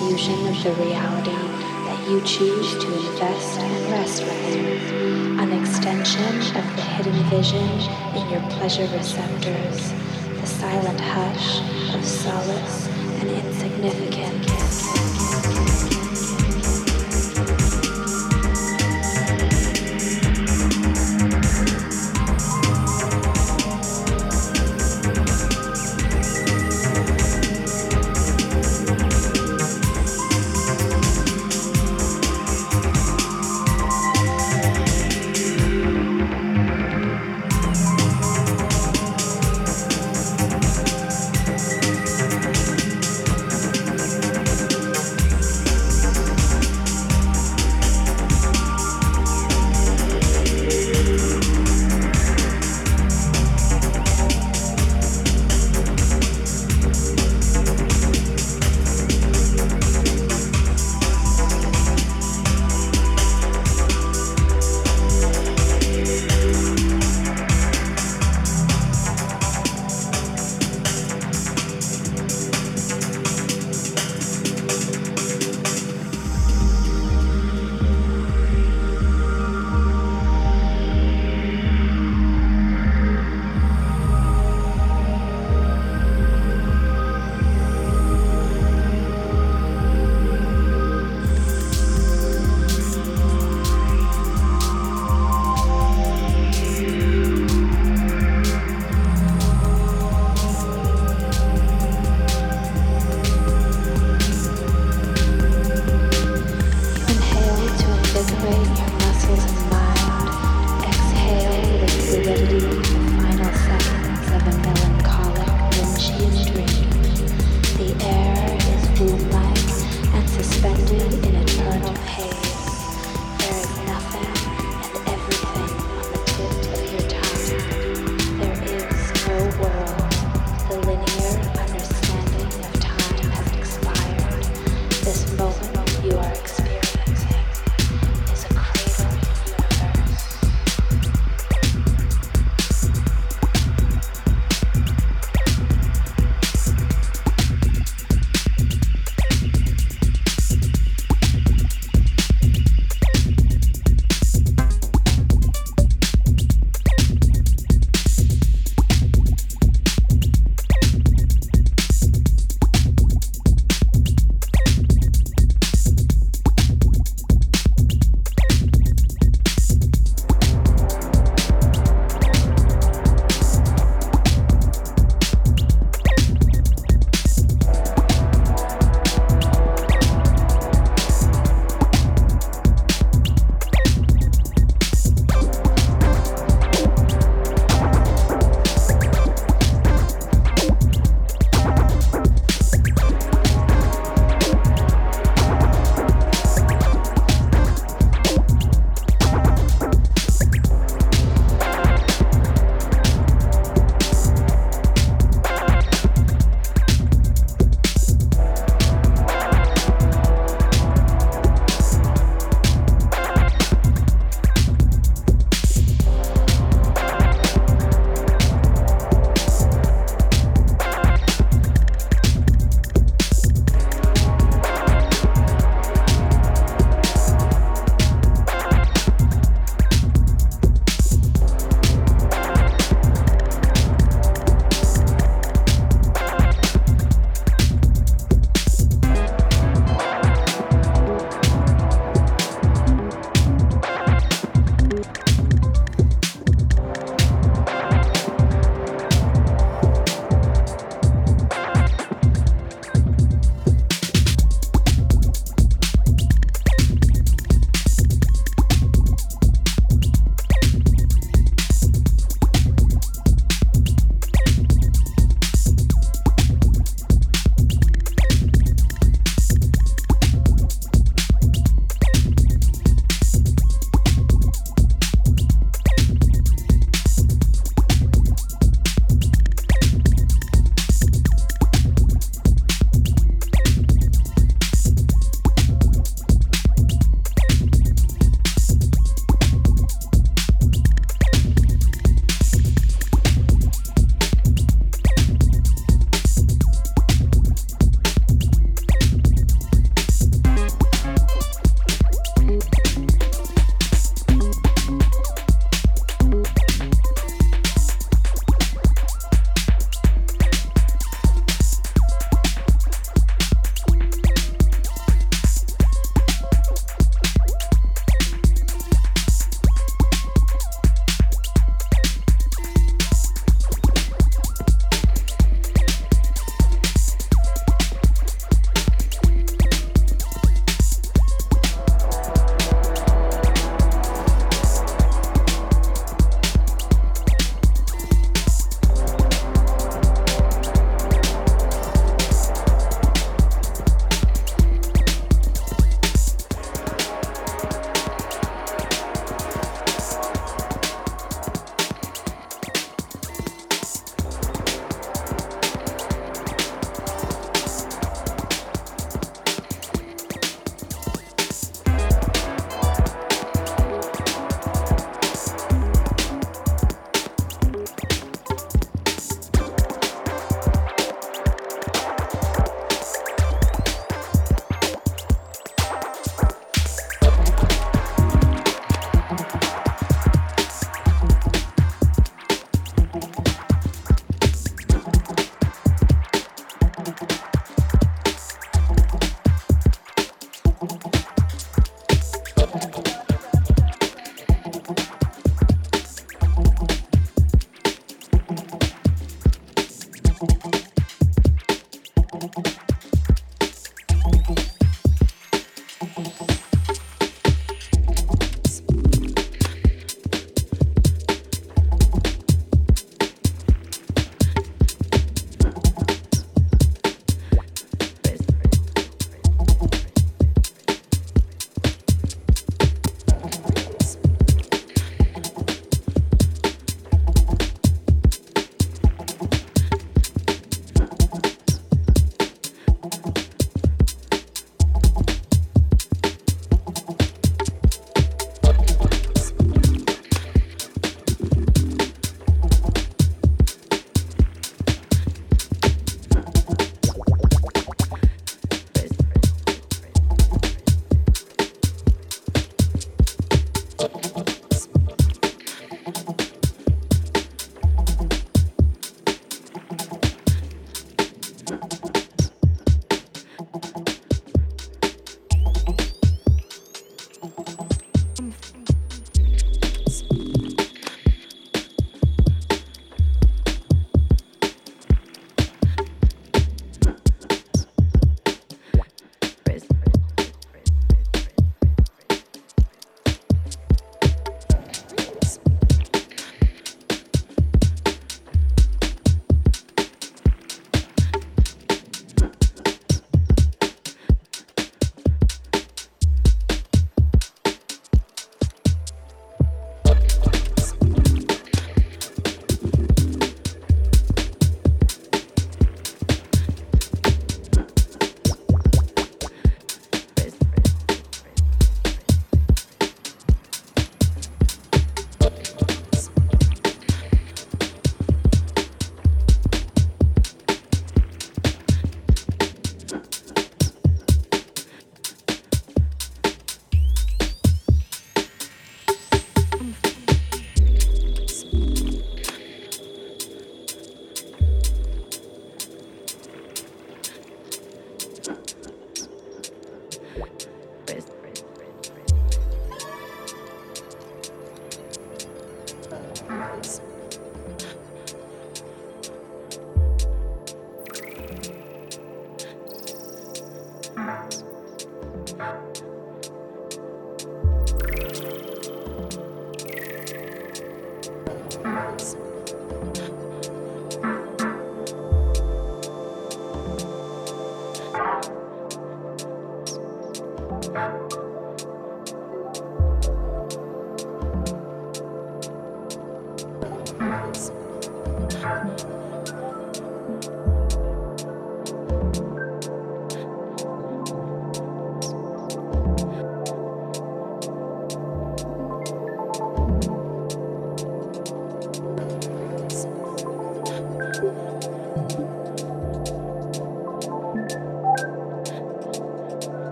infusion of the reality that you choose to invest and rest with, an extension of the hidden vision in your pleasure receptors, the silent hush of solace and insignificance.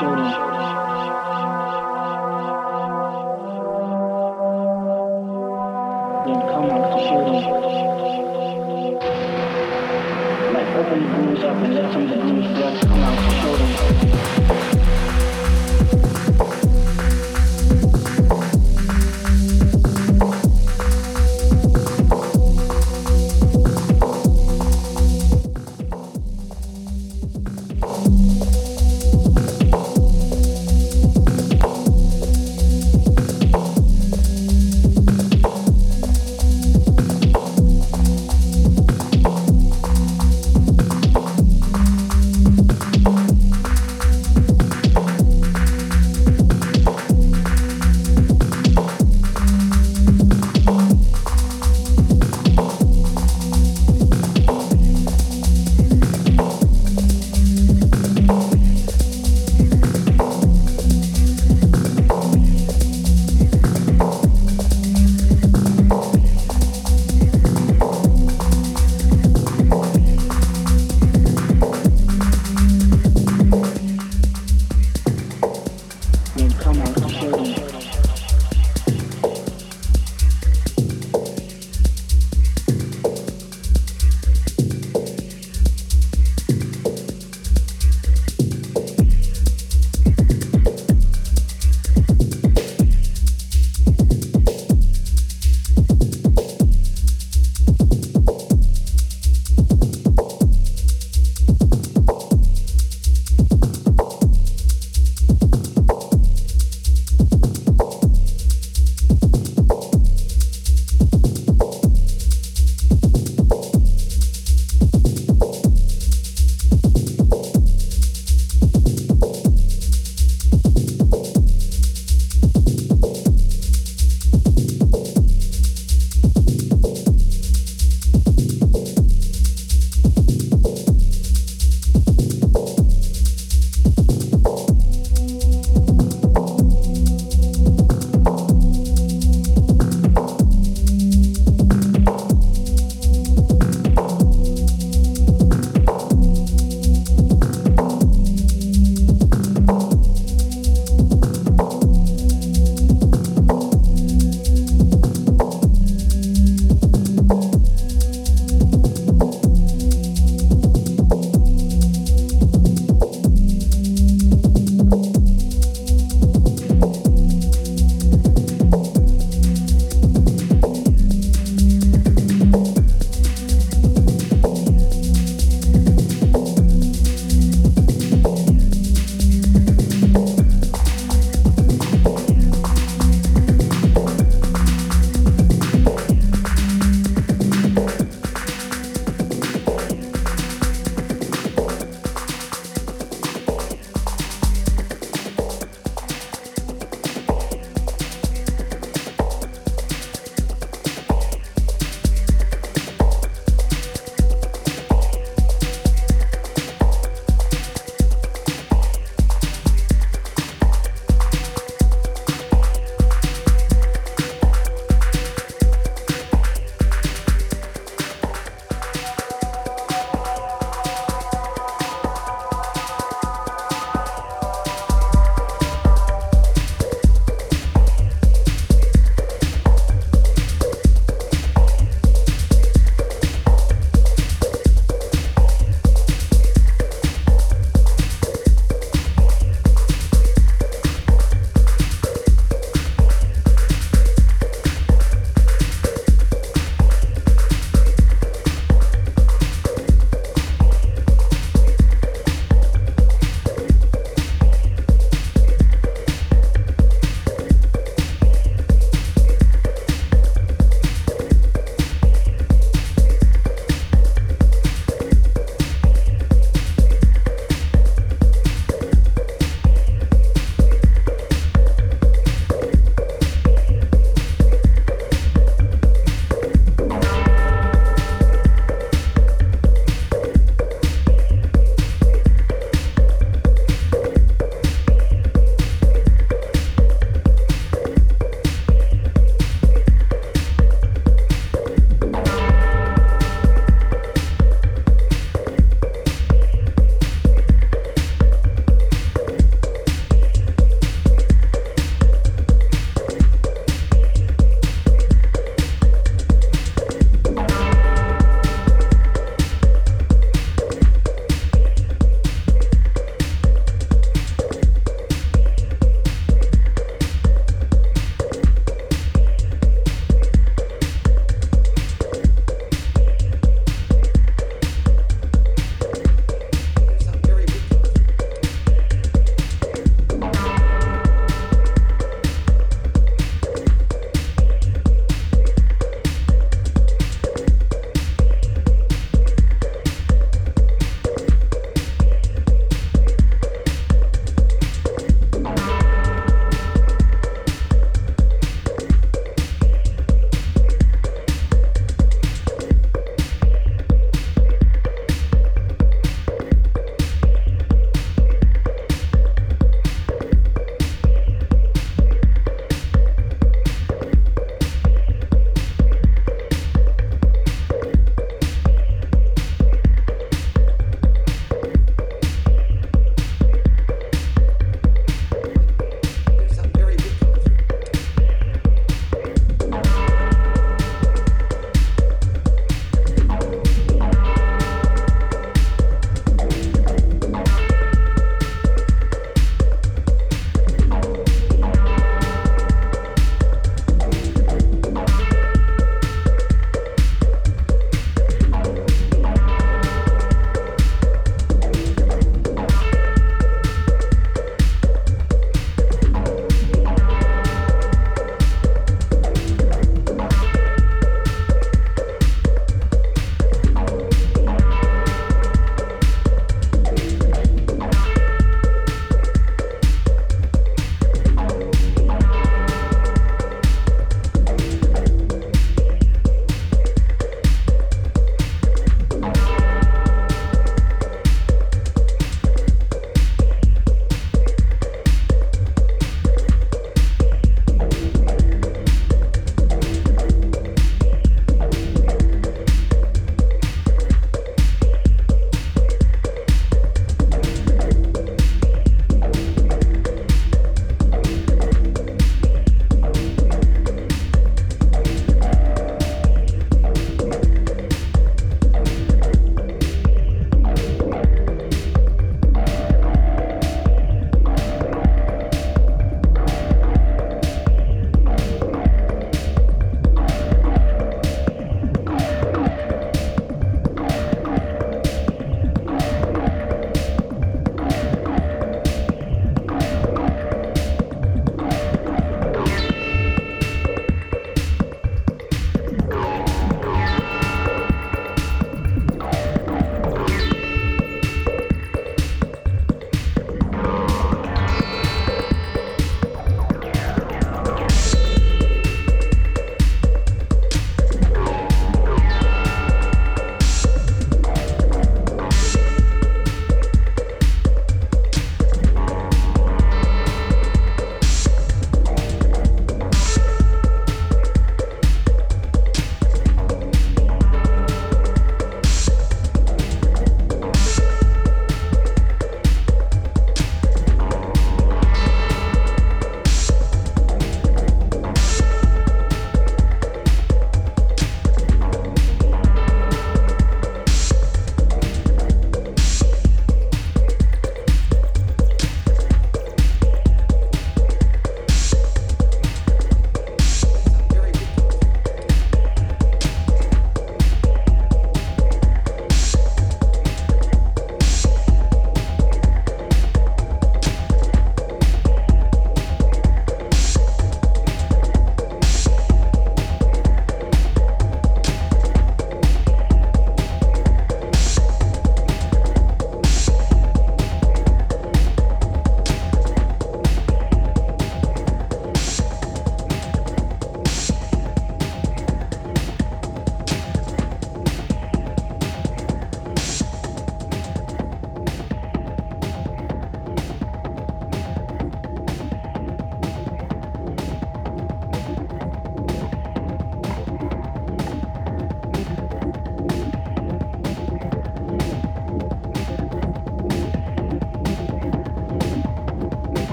Júnior.